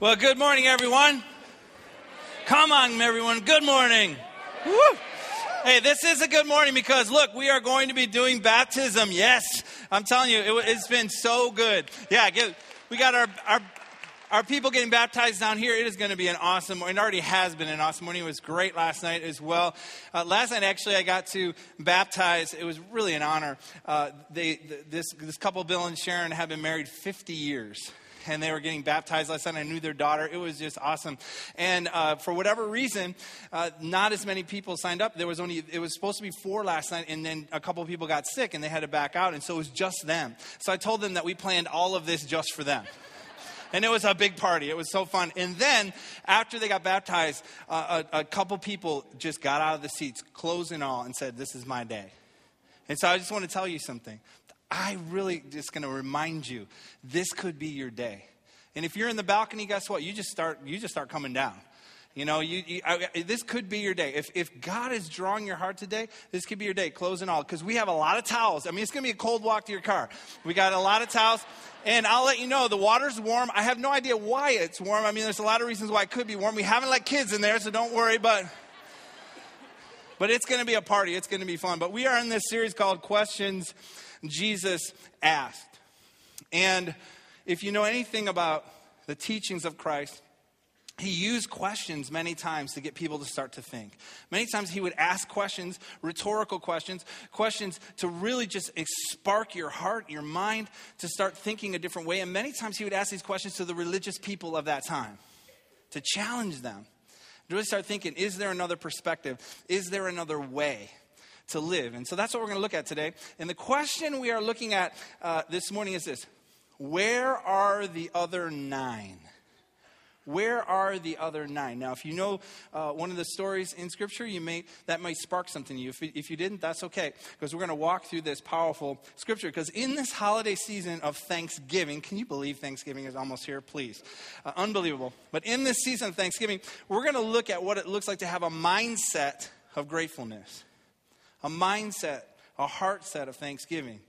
Well, good morning, everyone. Come on, everyone. Good morning. Woo. Hey, this is a good morning because look, we are going to be doing baptism. Yes, I'm telling you, it, has been so good. Yeah, get, we got our, our our people getting baptized down here. It is going to be an awesome morning. It already has been an awesome morning. It was great last night as well. Uh, last night, actually, I got to baptize. It was really an honor. Uh, they, this, this couple, Bill and Sharon, have been married 50 years and they were getting baptized last night. I knew their daughter. It was just awesome. And uh, for whatever reason, uh, not as many people signed up. There was only it was supposed to be four last night, and then a couple people got sick and they had to back out, and so it was just them. So I told them that we planned all of this just for them and it was a big party. It was so fun. And then after they got baptized, uh, a, a, couple people just got out of the seats, clothes and all, and said, "This is my day." And so I just want to tell you something. I really just going to remind you this could be your day. And if you're in the balcony, guess what? You just start you just start coming down. You know, you, you I, this could be your day. If, if God is drawing your heart today, this could be your day, clothes and all, because we have a lot of towels. I mean, it's going to be a cold walk to your car. We got a lot of towels. And I'll let you know, the water's warm. I have no idea why it's warm. I mean, there's a lot of reasons why it could be warm. We haven't let kids in there, so don't worry, but but it's going to be a party. It's going to be fun. But we are in this series called Questions Jesus Asked. And if you know anything about the teachings of Christ, he used questions many times to get people to start to think. Many times he would ask questions, rhetorical questions, questions to really just spark your heart, your mind to start thinking a different way. And many times he would ask these questions to the religious people of that time to challenge them. To really start thinking, is there another perspective? Is there another way? To live. And so that's what we're going to look at today. And the question we are looking at uh, this morning is this Where are the other nine? Where are the other nine? Now, if you know uh, one of the stories in Scripture, you may that might spark something in you. If, if you didn't, that's okay, because we're going to walk through this powerful Scripture. Because in this holiday season of Thanksgiving, can you believe Thanksgiving is almost here? Please, uh, unbelievable. But in this season of Thanksgiving, we're going to look at what it looks like to have a mindset of gratefulness, a mindset, a heart set of thanksgiving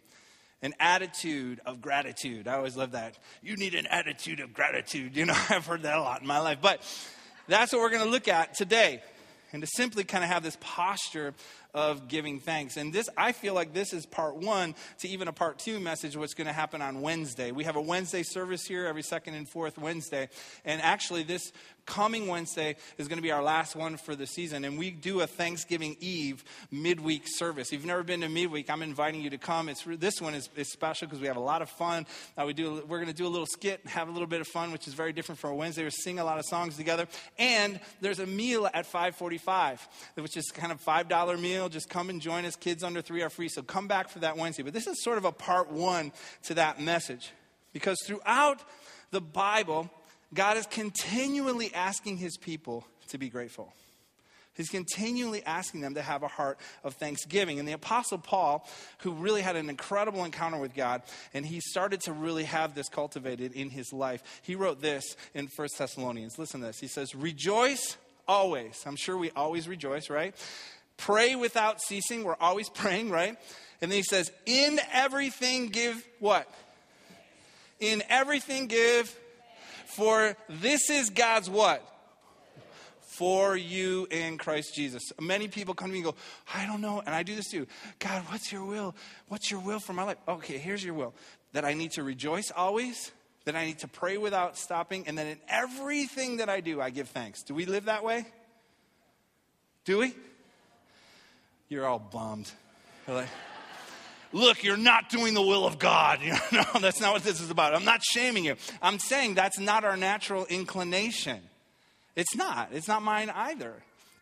an attitude of gratitude. I always love that. You need an attitude of gratitude. You know, I've heard that a lot in my life. But that's what we're going to look at today. And to simply kind of have this posture of giving thanks. And this, I feel like this is part one to even a part two message, what's going to happen on Wednesday. We have a Wednesday service here every second and fourth Wednesday. And actually, this coming Wednesday is going to be our last one for the season. And we do a Thanksgiving Eve midweek service. If you've never been to midweek, I'm inviting you to come. It's, this one is, is special because we have a lot of fun. Uh, we do, we're going to do a little skit, have a little bit of fun, which is very different from Wednesday. We sing a lot of songs together. And there's a meal at 545, which is kind of $5 meal. Just come and join us. Kids under three are free. So come back for that Wednesday. But this is sort of a part one to that message. Because throughout the Bible, God is continually asking his people to be grateful. He's continually asking them to have a heart of thanksgiving. And the Apostle Paul, who really had an incredible encounter with God, and he started to really have this cultivated in his life, he wrote this in 1 Thessalonians. Listen to this. He says, Rejoice always. I'm sure we always rejoice, right? Pray without ceasing. We're always praying, right? And then he says, In everything give what? In everything give for this is God's what? For you in Christ Jesus. Many people come to me and go, I don't know. And I do this too. God, what's your will? What's your will for my life? Okay, here's your will. That I need to rejoice always, that I need to pray without stopping, and that in everything that I do, I give thanks. Do we live that way? Do we? You're all bummed. You're like, look, you're not doing the will of God. You know, no, that's not what this is about. I'm not shaming you. I'm saying that's not our natural inclination. It's not. It's not mine either.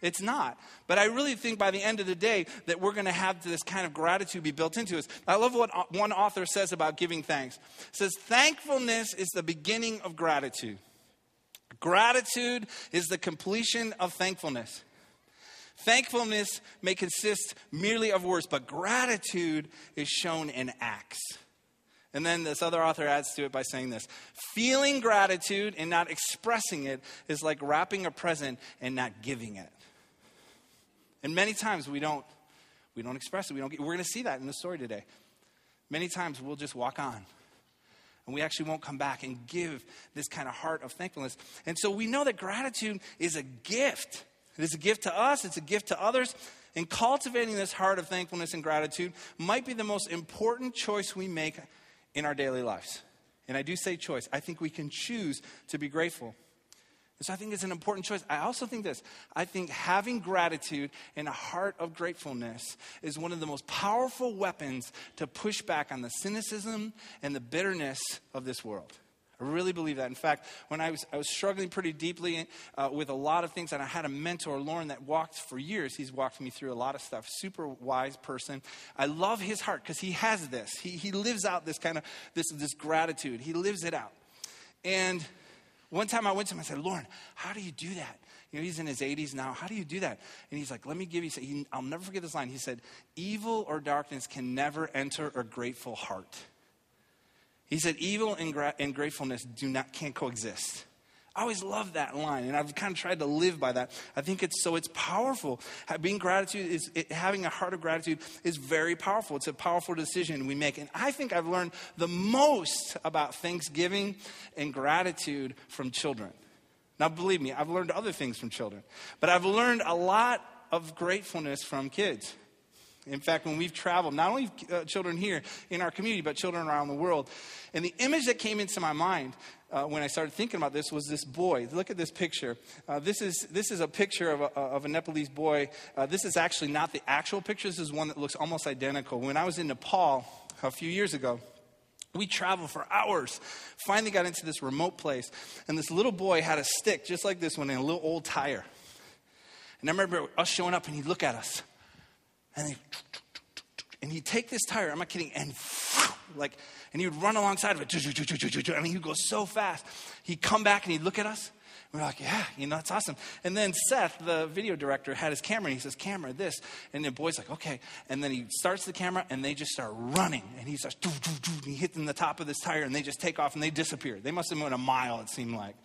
It's not. But I really think by the end of the day that we're going to have this kind of gratitude be built into us. I love what uh, one author says about giving thanks. It says, Thankfulness is the beginning of gratitude. Gratitude is the completion of thankfulness. Thankfulness may consist merely of words, but gratitude is shown in acts. And then this other author adds to it by saying this feeling gratitude and not expressing it is like wrapping a present and not giving it. And many times we don't, we don't express it. We don't get, we're going to see that in the story today. Many times we'll just walk on. And we actually won't come back and give this kind of heart of thankfulness. And so we know that gratitude is a gift. It is a gift to us, it's a gift to others. And cultivating this heart of thankfulness and gratitude might be the most important choice we make in our daily lives. And I do say choice. I think we can choose to be grateful. And so I think it's an important choice. I also think this I think having gratitude and a heart of gratefulness is one of the most powerful weapons to push back on the cynicism and the bitterness of this world. I really believe that. In fact, when I was, I was struggling pretty deeply uh, with a lot of things, and I had a mentor, Lauren, that walked for years. He's walked me through a lot of stuff. Super wise person. I love his heart because he has this. He, he lives out this kind of this, this gratitude. He lives it out. And one time I went to him, I said, Lauren, how do you do that? You know, he's in his 80s now. How do you do that? And he's like, let me give you, I'll never forget this line. He said, evil or darkness can never enter a grateful heart. He said, evil and, gra- and gratefulness do not, can't coexist. I always love that line, and I've kind of tried to live by that. I think it's so it's powerful. Being gratitude is it, having a heart of gratitude is very powerful. It's a powerful decision we make, and I think I've learned the most about Thanksgiving and gratitude from children. Now, believe me, I've learned other things from children, but I've learned a lot of gratefulness from kids. In fact, when we've traveled, not only uh, children here in our community, but children around the world, and the image that came into my mind uh, when I started thinking about this was this boy. Look at this picture. Uh, this, is, this is a picture of a, of a Nepalese boy. Uh, this is actually not the actual picture, this is one that looks almost identical. When I was in Nepal a few years ago, we traveled for hours. Finally, got into this remote place, and this little boy had a stick just like this one and a little old tire. And I remember us showing up, and he'd look at us and and he'd take this tire, I'm not kidding, and like, and he would run alongside of it. I mean, he'd go so fast. He'd come back and he'd look at us. We're like, yeah, you know, that's awesome. And then Seth, the video director, had his camera and he says, camera, this. And the boy's like, okay. And then he starts the camera and they just start running. And he starts, and he hits in the top of this tire and they just take off and they disappear. They must have went a mile, it seemed like.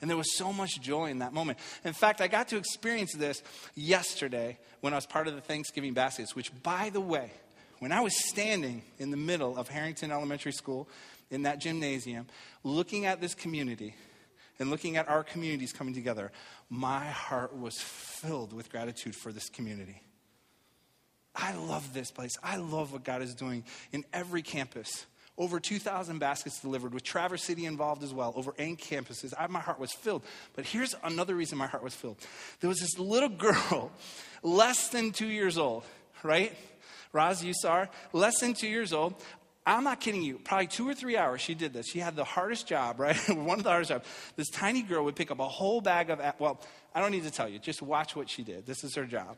And there was so much joy in that moment. In fact, I got to experience this yesterday when I was part of the Thanksgiving baskets, which, by the way, when I was standing in the middle of Harrington Elementary School in that gymnasium, looking at this community and looking at our communities coming together, my heart was filled with gratitude for this community. I love this place. I love what God is doing in every campus. Over 2,000 baskets delivered, with Traverse City involved as well, over eight campuses. I, my heart was filled. But here's another reason my heart was filled. There was this little girl, less than two years old, right? Saw her, less than two years old. I'm not kidding you. Probably two or three hours she did this. She had the hardest job, right? One of the hardest jobs. This tiny girl would pick up a whole bag of, well, I don't need to tell you. Just watch what she did. This is her job.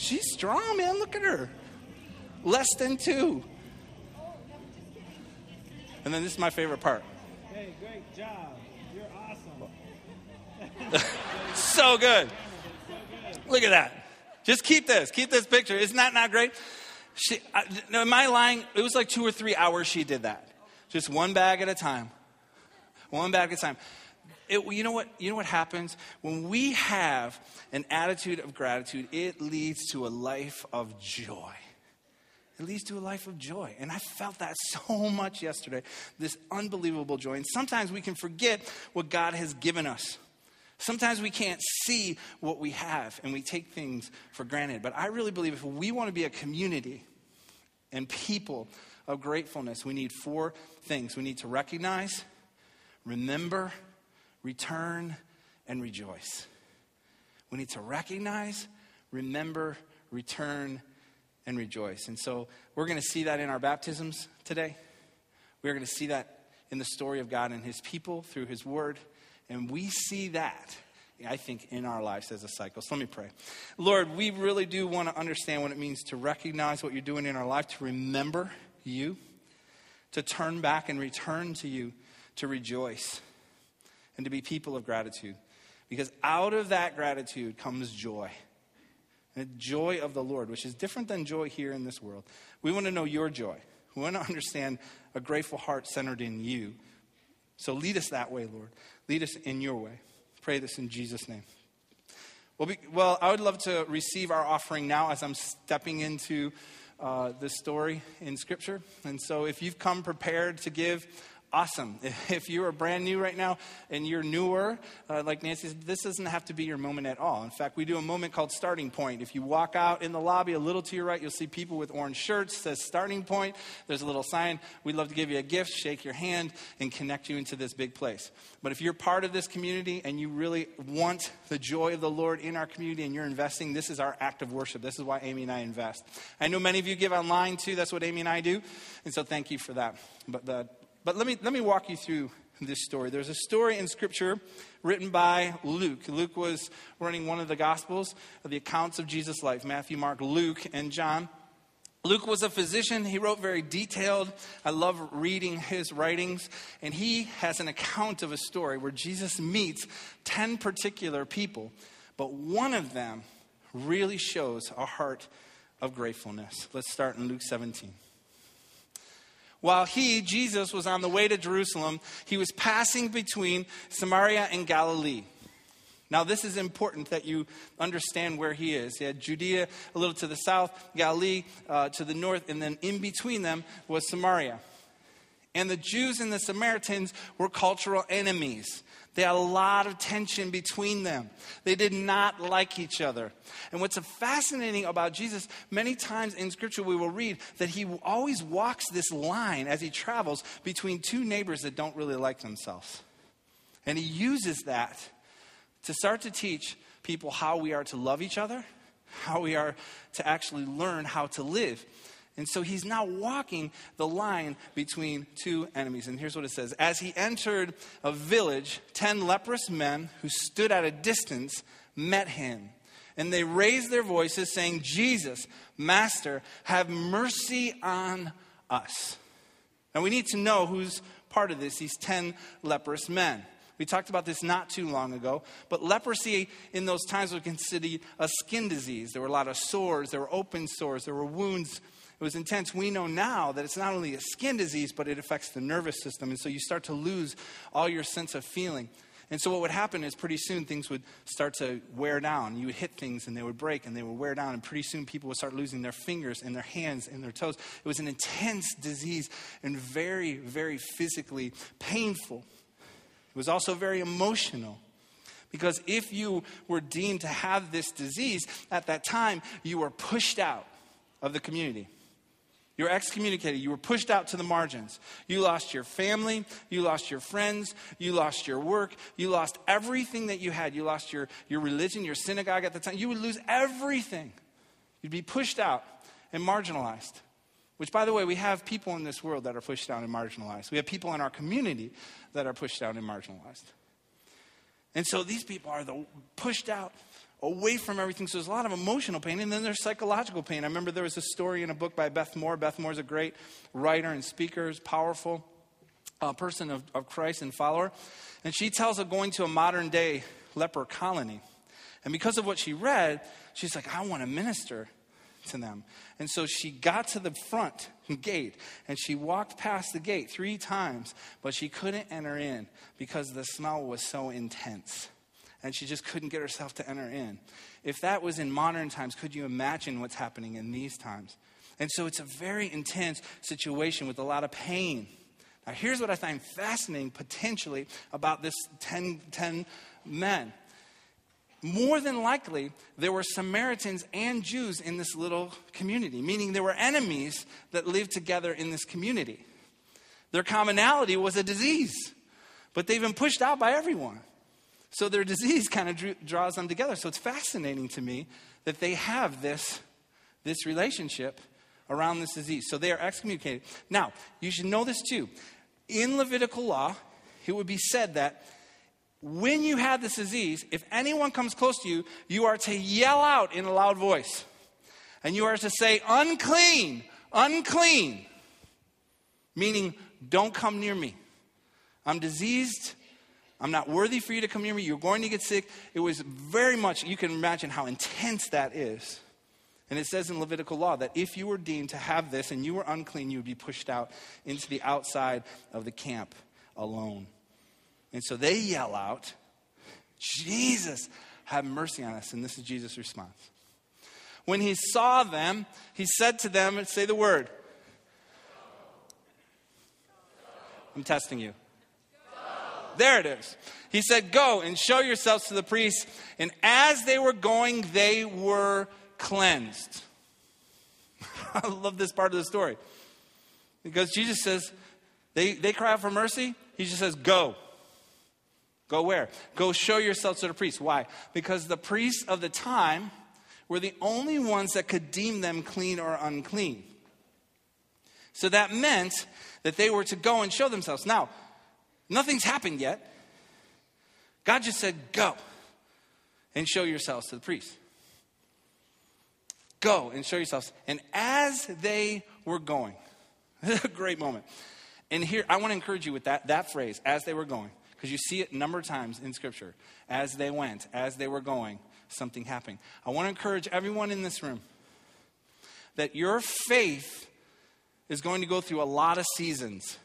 She's strong, man. Look at her. Less than two. And then this is my favorite part. Hey, great job. You're awesome. so good. Look at that. Just keep this. Keep this picture. Isn't that not great? She, I, no, am I lying? It was like two or three hours she did that. Just one bag at a time. One bag at a time. It, you know what? You know what happens when we have an attitude of gratitude? It leads to a life of joy. It leads to a life of joy. And I felt that so much yesterday, this unbelievable joy. And sometimes we can forget what God has given us. Sometimes we can't see what we have and we take things for granted. But I really believe if we want to be a community and people of gratefulness, we need four things we need to recognize, remember, return, and rejoice. We need to recognize, remember, return, and rejoice. And so we're going to see that in our baptisms today. We're going to see that in the story of God and his people through his word. And we see that, I think, in our lives as a cycle. So let me pray. Lord, we really do want to understand what it means to recognize what you're doing in our life, to remember you, to turn back and return to you, to rejoice, and to be people of gratitude. Because out of that gratitude comes joy. The joy of the Lord, which is different than joy here in this world. We want to know your joy. We want to understand a grateful heart centered in you. So lead us that way, Lord. Lead us in your way. Pray this in Jesus' name. Well, be, well I would love to receive our offering now as I'm stepping into uh, this story in Scripture. And so if you've come prepared to give, awesome. If you are brand new right now and you're newer, uh, like Nancy this doesn't have to be your moment at all. In fact, we do a moment called Starting Point. If you walk out in the lobby a little to your right, you'll see people with orange shirts says Starting Point. There's a little sign. We'd love to give you a gift, shake your hand, and connect you into this big place. But if you're part of this community and you really want the joy of the Lord in our community and you're investing, this is our act of worship. This is why Amy and I invest. I know many of you give online too. That's what Amy and I do. And so thank you for that. But the but let me, let me walk you through this story. There's a story in Scripture written by Luke. Luke was running one of the Gospels, the accounts of Jesus' life Matthew, Mark, Luke, and John. Luke was a physician. He wrote very detailed. I love reading his writings. And he has an account of a story where Jesus meets 10 particular people, but one of them really shows a heart of gratefulness. Let's start in Luke 17. While he, Jesus, was on the way to Jerusalem, he was passing between Samaria and Galilee. Now, this is important that you understand where he is. He had Judea a little to the south, Galilee uh, to the north, and then in between them was Samaria. And the Jews and the Samaritans were cultural enemies. They had a lot of tension between them. They did not like each other. And what's fascinating about Jesus, many times in Scripture we will read that he always walks this line as he travels between two neighbors that don't really like themselves. And he uses that to start to teach people how we are to love each other, how we are to actually learn how to live. And so he's now walking the line between two enemies. And here's what it says As he entered a village, ten leprous men who stood at a distance met him. And they raised their voices, saying, Jesus, Master, have mercy on us. Now we need to know who's part of this, these ten leprous men. We talked about this not too long ago, but leprosy in those times was considered a skin disease. There were a lot of sores, there were open sores, there were wounds it was intense. We know now that it's not only a skin disease, but it affects the nervous system. And so you start to lose all your sense of feeling. And so what would happen is pretty soon things would start to wear down. You would hit things and they would break and they would wear down. And pretty soon people would start losing their fingers and their hands and their toes. It was an intense disease and very, very physically painful. It was also very emotional. Because if you were deemed to have this disease at that time, you were pushed out of the community. You were excommunicated. You were pushed out to the margins. You lost your family. You lost your friends. You lost your work. You lost everything that you had. You lost your, your religion, your synagogue at the time. You would lose everything. You'd be pushed out and marginalized. Which, by the way, we have people in this world that are pushed out and marginalized. We have people in our community that are pushed out and marginalized. And so these people are the pushed out away from everything. So there's a lot of emotional pain, and then there's psychological pain. I remember there was a story in a book by Beth Moore. Beth Moore's a great writer and speaker, is powerful uh, person of, of Christ and follower. And she tells of going to a modern day leper colony. And because of what she read, she's like, I want to minister to them. And so she got to the front gate and she walked past the gate three times, but she couldn't enter in because the smell was so intense and she just couldn't get herself to enter in. If that was in modern times, could you imagine what's happening in these times? And so it's a very intense situation with a lot of pain. Now, here's what I find fascinating potentially about this 10, 10 men. More than likely, there were Samaritans and Jews in this little community, meaning there were enemies that lived together in this community. Their commonality was a disease, but they've been pushed out by everyone. So their disease kind of draws them together. So it's fascinating to me that they have this, this relationship around this disease. So they are excommunicated. Now, you should know this too. In Levitical law, it would be said that when you have this disease, if anyone comes close to you, you are to yell out in a loud voice. And you are to say, unclean, unclean. Meaning, don't come near me. I'm diseased. I'm not worthy for you to come near me. You're going to get sick. It was very much, you can imagine how intense that is. And it says in Levitical law that if you were deemed to have this and you were unclean, you would be pushed out into the outside of the camp alone. And so they yell out, Jesus, have mercy on us. And this is Jesus' response. When he saw them, he said to them, Say the word. I'm testing you. There it is. He said, Go and show yourselves to the priests. And as they were going, they were cleansed. I love this part of the story. Because Jesus says, they, they cry out for mercy. He just says, Go. Go where? Go show yourselves to the priests. Why? Because the priests of the time were the only ones that could deem them clean or unclean. So that meant that they were to go and show themselves. Now, nothing's happened yet. God just said, Go and show yourselves to the priest. Go and show yourselves. And as they were going, a great moment. And here, I want to encourage you with that, that phrase, as they were going, because you see it a number of times in Scripture. As they went, as they were going, something happened. I want to encourage everyone in this room that your faith is going to go through a lot of seasons.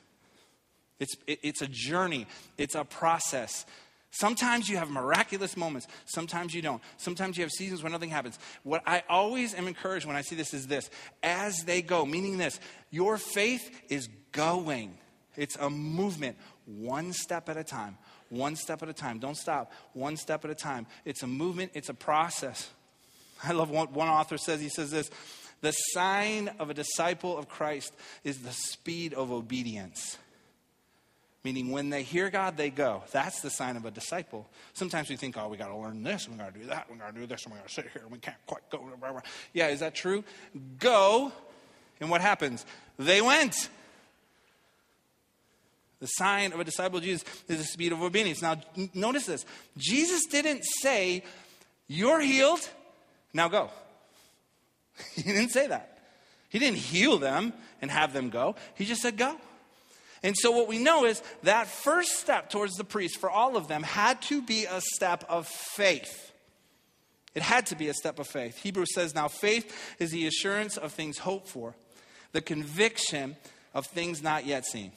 It's, it, it's a journey, it's a process. Sometimes you have miraculous moments, sometimes you don't. Sometimes you have seasons where nothing happens. What I always am encouraged when I see this is this as they go, meaning this, your faith is going. It's a movement, one step at a time, one step at a time. Don't stop, one step at a time. It's a movement, it's a process. I love what one author says. He says this the sign of a disciple of Christ is the speed of obedience. Meaning, when they hear God, they go. That's the sign of a disciple. Sometimes we think, oh, we got to learn this, we got to do that, we got to do this, and we got to sit here, and we can't quite go. Blah, blah. Yeah, is that true? Go, and what happens? They went. The sign of a disciple of Jesus is the speed of obedience. Now, notice this Jesus didn't say, You're healed, now go. He didn't say that. He didn't heal them and have them go. He just said, Go. And so, what we know is that first step towards the priest for all of them had to be a step of faith. It had to be a step of faith. Hebrews says, Now faith is the assurance of things hoped for, the conviction of things not yet seen.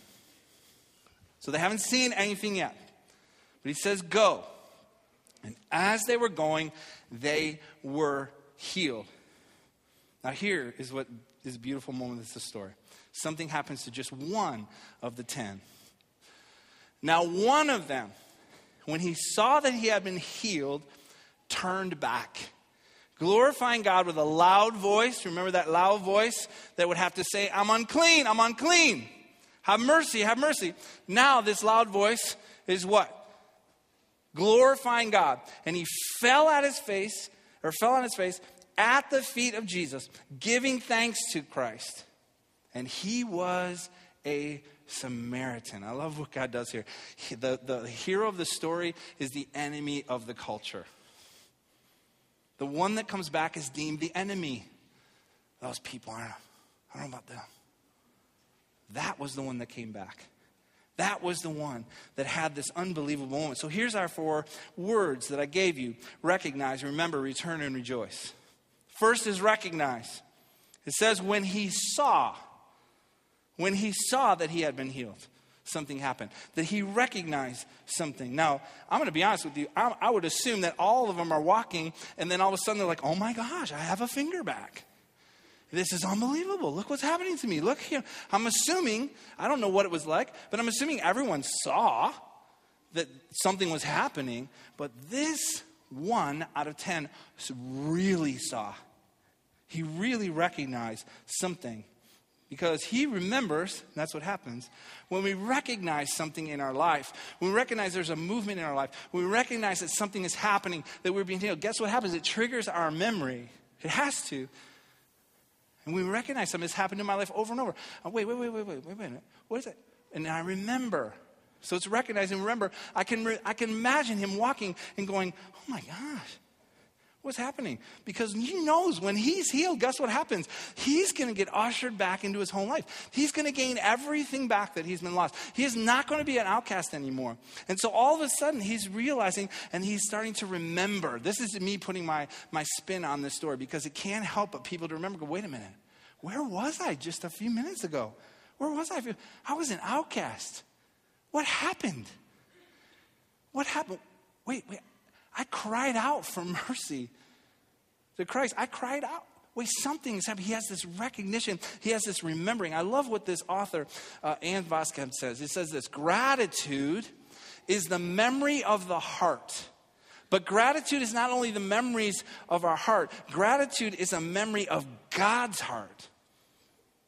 So they haven't seen anything yet. But he says, Go. And as they were going, they were healed. Now, here is what is a beautiful moment of the story. Something happens to just one of the ten. Now, one of them, when he saw that he had been healed, turned back, glorifying God with a loud voice. Remember that loud voice that would have to say, I'm unclean, I'm unclean. Have mercy, have mercy. Now, this loud voice is what? Glorifying God. And he fell at his face, or fell on his face, at the feet of Jesus, giving thanks to Christ. And he was a Samaritan. I love what God does here. The, the hero of the story is the enemy of the culture. The one that comes back is deemed the enemy. Those people, don't I don't know about them. That was the one that came back. That was the one that had this unbelievable moment. So here's our four words that I gave you recognize, remember, return, and rejoice. First is recognize. It says, when he saw, when he saw that he had been healed, something happened, that he recognized something. Now, I'm going to be honest with you. I, I would assume that all of them are walking, and then all of a sudden they're like, oh my gosh, I have a finger back. This is unbelievable. Look what's happening to me. Look here. I'm assuming, I don't know what it was like, but I'm assuming everyone saw that something was happening, but this one out of 10 really saw. He really recognized something because he remembers, that's what happens, when we recognize something in our life, when we recognize there's a movement in our life, when we recognize that something is happening, that we're being healed, guess what happens? It triggers our memory. It has to and we recognize something that's happened in my life over and over. Oh, wait, wait, wait, wait, wait, wait, minute. What is it? And I remember. So it's recognizing, remember, I can, re- I can imagine him walking and going, oh my gosh, what's happening? Because he knows when he's healed, guess what happens? He's going to get ushered back into his home life. He's going to gain everything back that he's been lost. He is not going to be an outcast anymore. And so all of a sudden, he's realizing and he's starting to remember. This is me putting my, my spin on this story because it can't help but people to remember, go, wait a minute. Where was I just a few minutes ago? Where was I? I was an outcast. What happened? What happened? Wait, wait. I cried out for mercy to Christ, I cried out. Wait, something's happening. He has this recognition. He has this remembering. I love what this author, uh, Ann Voskamp, says. He says this gratitude is the memory of the heart. But gratitude is not only the memories of our heart, gratitude is a memory of God's heart.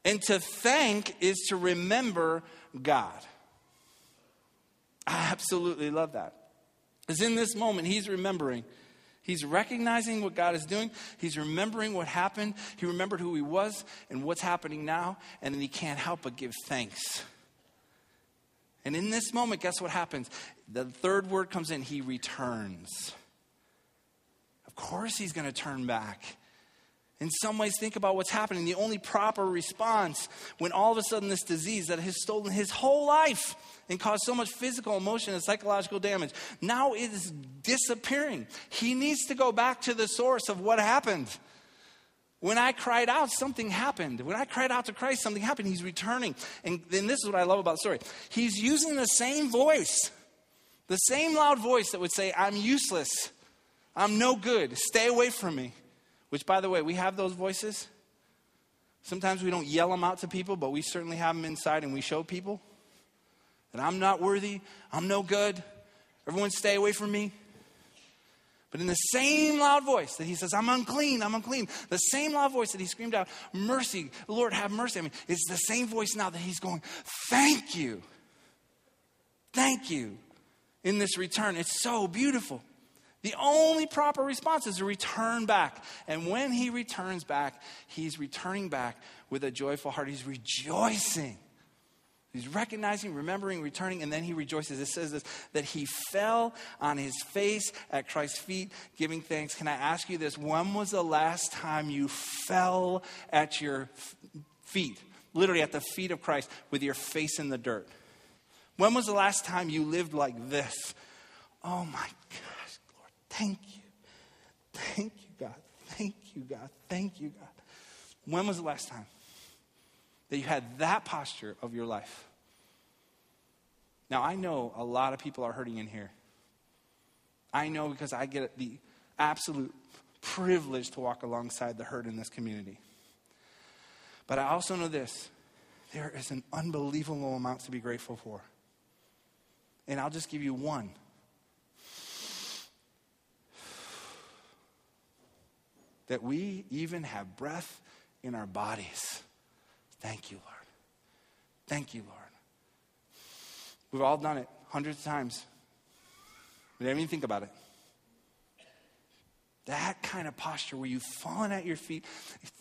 And to thank is to remember God. I absolutely love that. Because in this moment, he's remembering. He's recognizing what God is doing. He's remembering what happened. He remembered who he was and what's happening now. And then he can't help but give thanks. And in this moment, guess what happens? The third word comes in he returns. Of course, he's going to turn back. In some ways, think about what's happening. The only proper response when all of a sudden this disease that has stolen his whole life and caused so much physical, emotional, and psychological damage now is disappearing. He needs to go back to the source of what happened. When I cried out, something happened. When I cried out to Christ, something happened. He's returning. And then this is what I love about the story. He's using the same voice, the same loud voice that would say, I'm useless, I'm no good, stay away from me. Which, by the way, we have those voices. Sometimes we don't yell them out to people, but we certainly have them inside and we show people that I'm not worthy, I'm no good, everyone stay away from me. But in the same loud voice that he says, I'm unclean, I'm unclean, the same loud voice that he screamed out, Mercy, Lord, have mercy. I mean, it's the same voice now that he's going, Thank you. Thank you in this return. It's so beautiful. The only proper response is to return back. And when he returns back, he's returning back with a joyful heart. He's rejoicing. He's recognizing, remembering, returning, and then he rejoices. It says this that he fell on his face at Christ's feet, giving thanks. Can I ask you this? When was the last time you fell at your feet, literally at the feet of Christ, with your face in the dirt? When was the last time you lived like this? Oh my Lord, thank you. Thank you, God. Thank you, God. Thank you, God. When was the last time? that you had that posture of your life. Now, I know a lot of people are hurting in here. I know because I get the absolute privilege to walk alongside the hurt in this community. But I also know this there is an unbelievable amount to be grateful for. And I'll just give you one. That we even have breath in our bodies. Thank you, Lord. Thank you, Lord. We've all done it hundreds of times. We didn't even think about it. That kind of posture where you've fallen at your feet.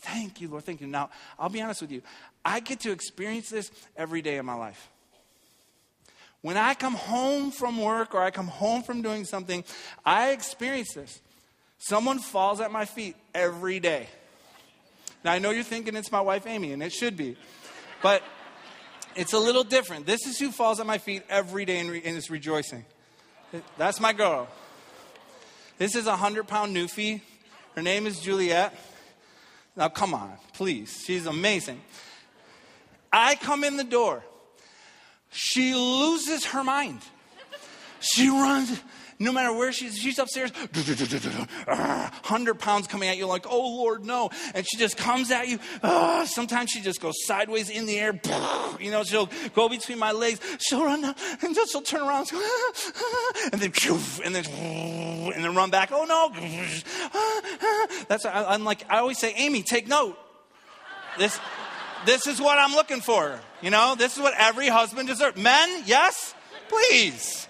Thank you, Lord. Thank you. Now, I'll be honest with you. I get to experience this every day of my life. When I come home from work or I come home from doing something, I experience this. Someone falls at my feet every day. Now, I know you're thinking it's my wife, Amy, and it should be. But it's a little different. This is who falls at my feet every day and, re- and is rejoicing. That's my girl. This is a 100 pound newfie. Her name is Juliet. Now, come on, please. She's amazing. I come in the door. She loses her mind. She runs no matter where she's, she's upstairs, 100 pounds coming at you, like, oh Lord, no. And she just comes at you. Uh, sometimes she just goes sideways in the air. You know, she'll go between my legs. She'll run down, and then she'll turn around, and then, and then, and then run back. Oh no. That's, I'm like, I always say, Amy, take note. This, this is what I'm looking for. You know, this is what every husband deserves. Men, yes? Please.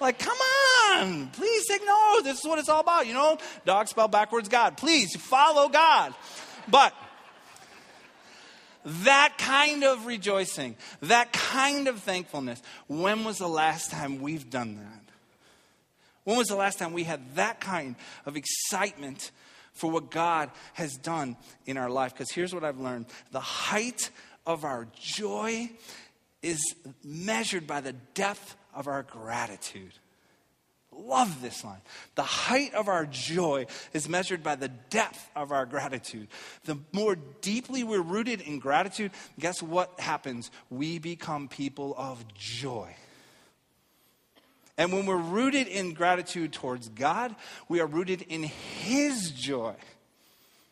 Like, come on, please take note. This is what it's all about. You know, dog spell backwards God. Please follow God. But that kind of rejoicing, that kind of thankfulness, when was the last time we've done that? When was the last time we had that kind of excitement for what God has done in our life? Because here's what I've learned the height of our joy is measured by the depth of our gratitude. Love this line. The height of our joy is measured by the depth of our gratitude. The more deeply we're rooted in gratitude, guess what happens? We become people of joy. And when we're rooted in gratitude towards God, we are rooted in His joy.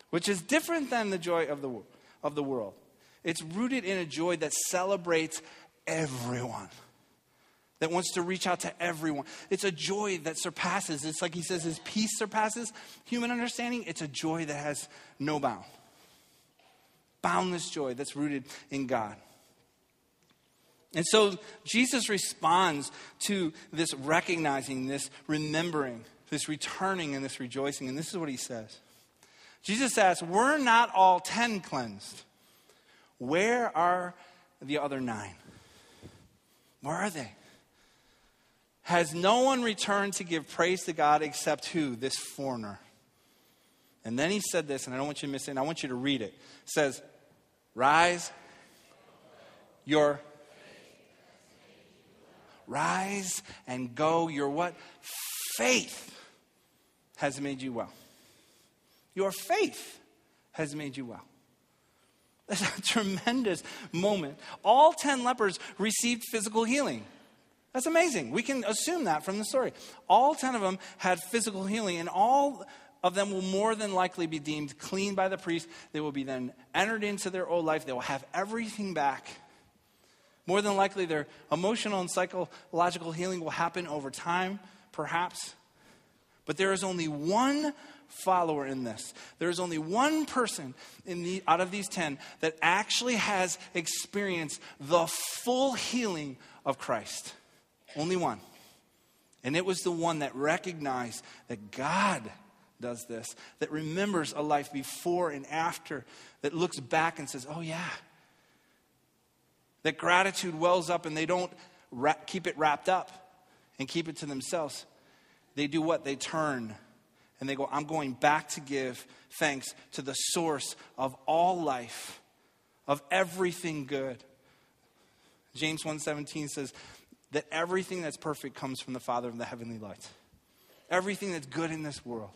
which is different than the joy of the, of the world. It's rooted in a joy that celebrates everyone, that wants to reach out to everyone. It's a joy that surpasses, it's like he says, his peace surpasses human understanding. It's a joy that has no bound. Boundless joy that's rooted in God. And so Jesus responds to this recognizing, this remembering, this returning, and this rejoicing. And this is what he says Jesus asks, We're not all ten cleansed. Where are the other nine? Where are they? Has no one returned to give praise to God except who? This foreigner. And then he said this, and I don't want you to miss it, and I want you to read it. It says, Rise, your rise and go. Your what? Faith has made you well. Your faith has made you well. That's a tremendous moment. All 10 lepers received physical healing. That's amazing. We can assume that from the story. All 10 of them had physical healing, and all of them will more than likely be deemed clean by the priest. They will be then entered into their old life. They will have everything back. More than likely, their emotional and psychological healing will happen over time, perhaps. But there is only one follower in this. There is only one person in the, out of these 10 that actually has experienced the full healing of Christ. Only one. And it was the one that recognized that God does this, that remembers a life before and after, that looks back and says, oh, yeah. That gratitude wells up and they don't keep it wrapped up and keep it to themselves. They do what? They turn and they go, I'm going back to give thanks to the source of all life, of everything good. James 1:17 says that everything that's perfect comes from the Father of the heavenly lights. Everything that's good in this world.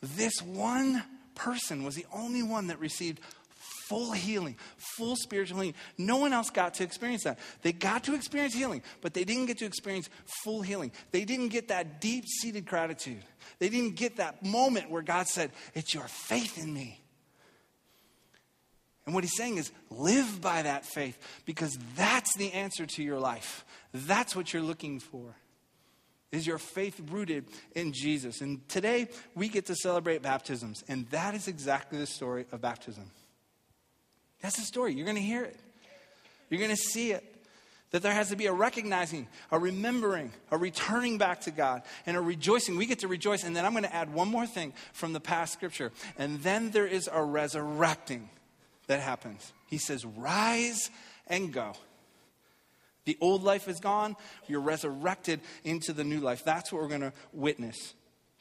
This one person was the only one that received full healing, full spiritual healing. No one else got to experience that. They got to experience healing, but they didn't get to experience full healing. They didn't get that deep seated gratitude. They didn't get that moment where God said, It's your faith in me. And what he's saying is live by that faith because that's the answer to your life. That's what you're looking for. Is your faith rooted in Jesus? And today we get to celebrate baptisms, and that is exactly the story of baptism. That's the story. You're going to hear it, you're going to see it. That there has to be a recognizing, a remembering, a returning back to God, and a rejoicing. We get to rejoice. And then I'm going to add one more thing from the past scripture. And then there is a resurrecting that happens. He says, Rise and go. The old life is gone. You're resurrected into the new life. That's what we're going to witness.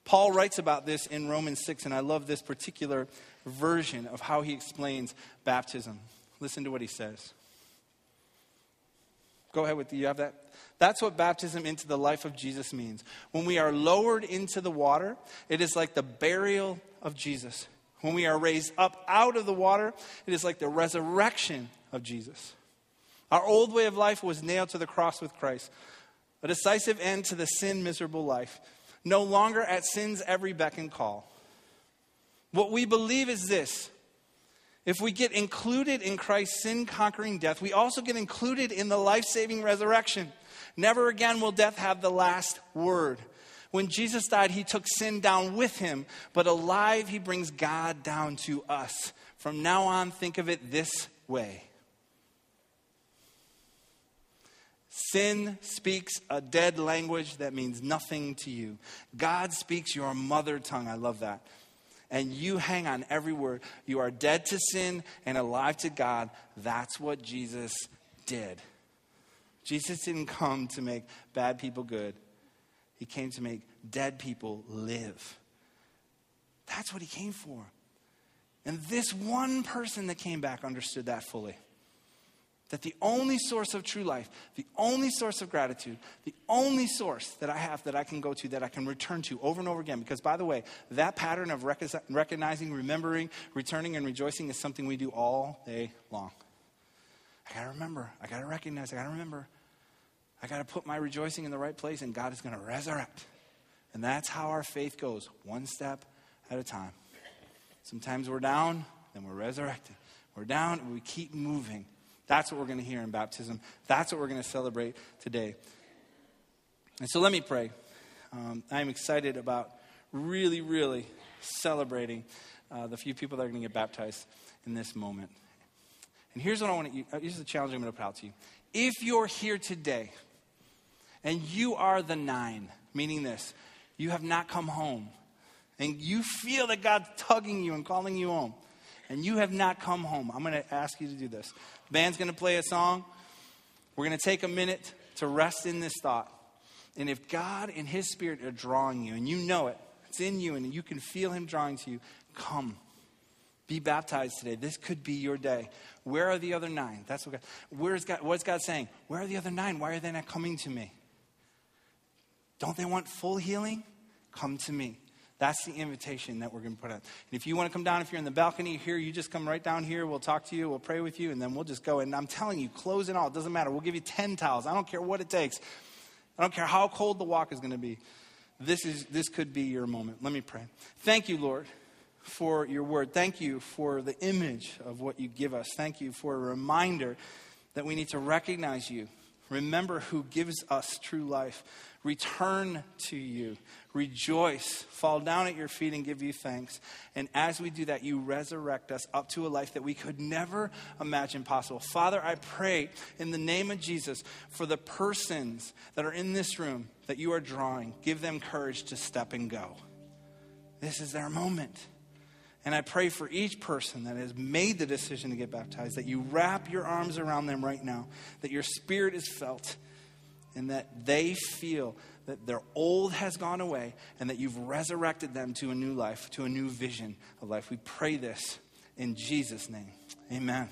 Paul writes about this in Romans 6, and I love this particular version of how he explains baptism. Listen to what he says. Go ahead with you. Have that? That's what baptism into the life of Jesus means. When we are lowered into the water, it is like the burial of Jesus. When we are raised up out of the water, it is like the resurrection of Jesus. Our old way of life was nailed to the cross with Christ, a decisive end to the sin miserable life. No longer at sin's every beck and call. What we believe is this if we get included in Christ's sin conquering death, we also get included in the life saving resurrection. Never again will death have the last word. When Jesus died, he took sin down with him, but alive, he brings God down to us. From now on, think of it this way Sin speaks a dead language that means nothing to you. God speaks your mother tongue. I love that and you hang on every word. You are dead to sin and alive to God. That's what Jesus did. Jesus didn't come to make bad people good, He came to make dead people live. That's what He came for. And this one person that came back understood that fully that the only source of true life, the only source of gratitude, the only source that I have that I can go to, that I can return to over and over again, because by the way, that pattern of recognizing, remembering, returning, and rejoicing is something we do all day long. I gotta remember, I gotta recognize, I gotta remember, I gotta put my rejoicing in the right place, and God is gonna resurrect. And that's how our faith goes, one step at a time. Sometimes we're down, then we're resurrected. We're down, we keep moving. That's what we're going to hear in baptism. That's what we're going to celebrate today. And so let me pray. Um, I'm excited about really, really celebrating uh, the few people that are going to get baptized in this moment. And here's what I want to, uh, here's the challenge I'm going to put out to you. If you're here today and you are the nine, meaning this, you have not come home, and you feel that God's tugging you and calling you home, and you have not come home, I'm going to ask you to do this. Band's going to play a song. We're going to take a minute to rest in this thought. And if God and His Spirit are drawing you, and you know it, it's in you, and you can feel Him drawing to you, come. Be baptized today. This could be your day. Where are the other nine? That's what God, where's God, what's God saying? Where are the other nine? Why are they not coming to me? Don't they want full healing? Come to me. That's the invitation that we're going to put out. And if you want to come down, if you're in the balcony here, you just come right down here. We'll talk to you. We'll pray with you, and then we'll just go. And I'm telling you, clothes and all, it doesn't matter. We'll give you 10 towels. I don't care what it takes. I don't care how cold the walk is going to be. This, is, this could be your moment. Let me pray. Thank you, Lord, for your word. Thank you for the image of what you give us. Thank you for a reminder that we need to recognize you. Remember who gives us true life. Return to you. Rejoice. Fall down at your feet and give you thanks. And as we do that, you resurrect us up to a life that we could never imagine possible. Father, I pray in the name of Jesus for the persons that are in this room that you are drawing. Give them courage to step and go. This is their moment. And I pray for each person that has made the decision to get baptized that you wrap your arms around them right now, that your spirit is felt, and that they feel that their old has gone away and that you've resurrected them to a new life, to a new vision of life. We pray this in Jesus' name. Amen.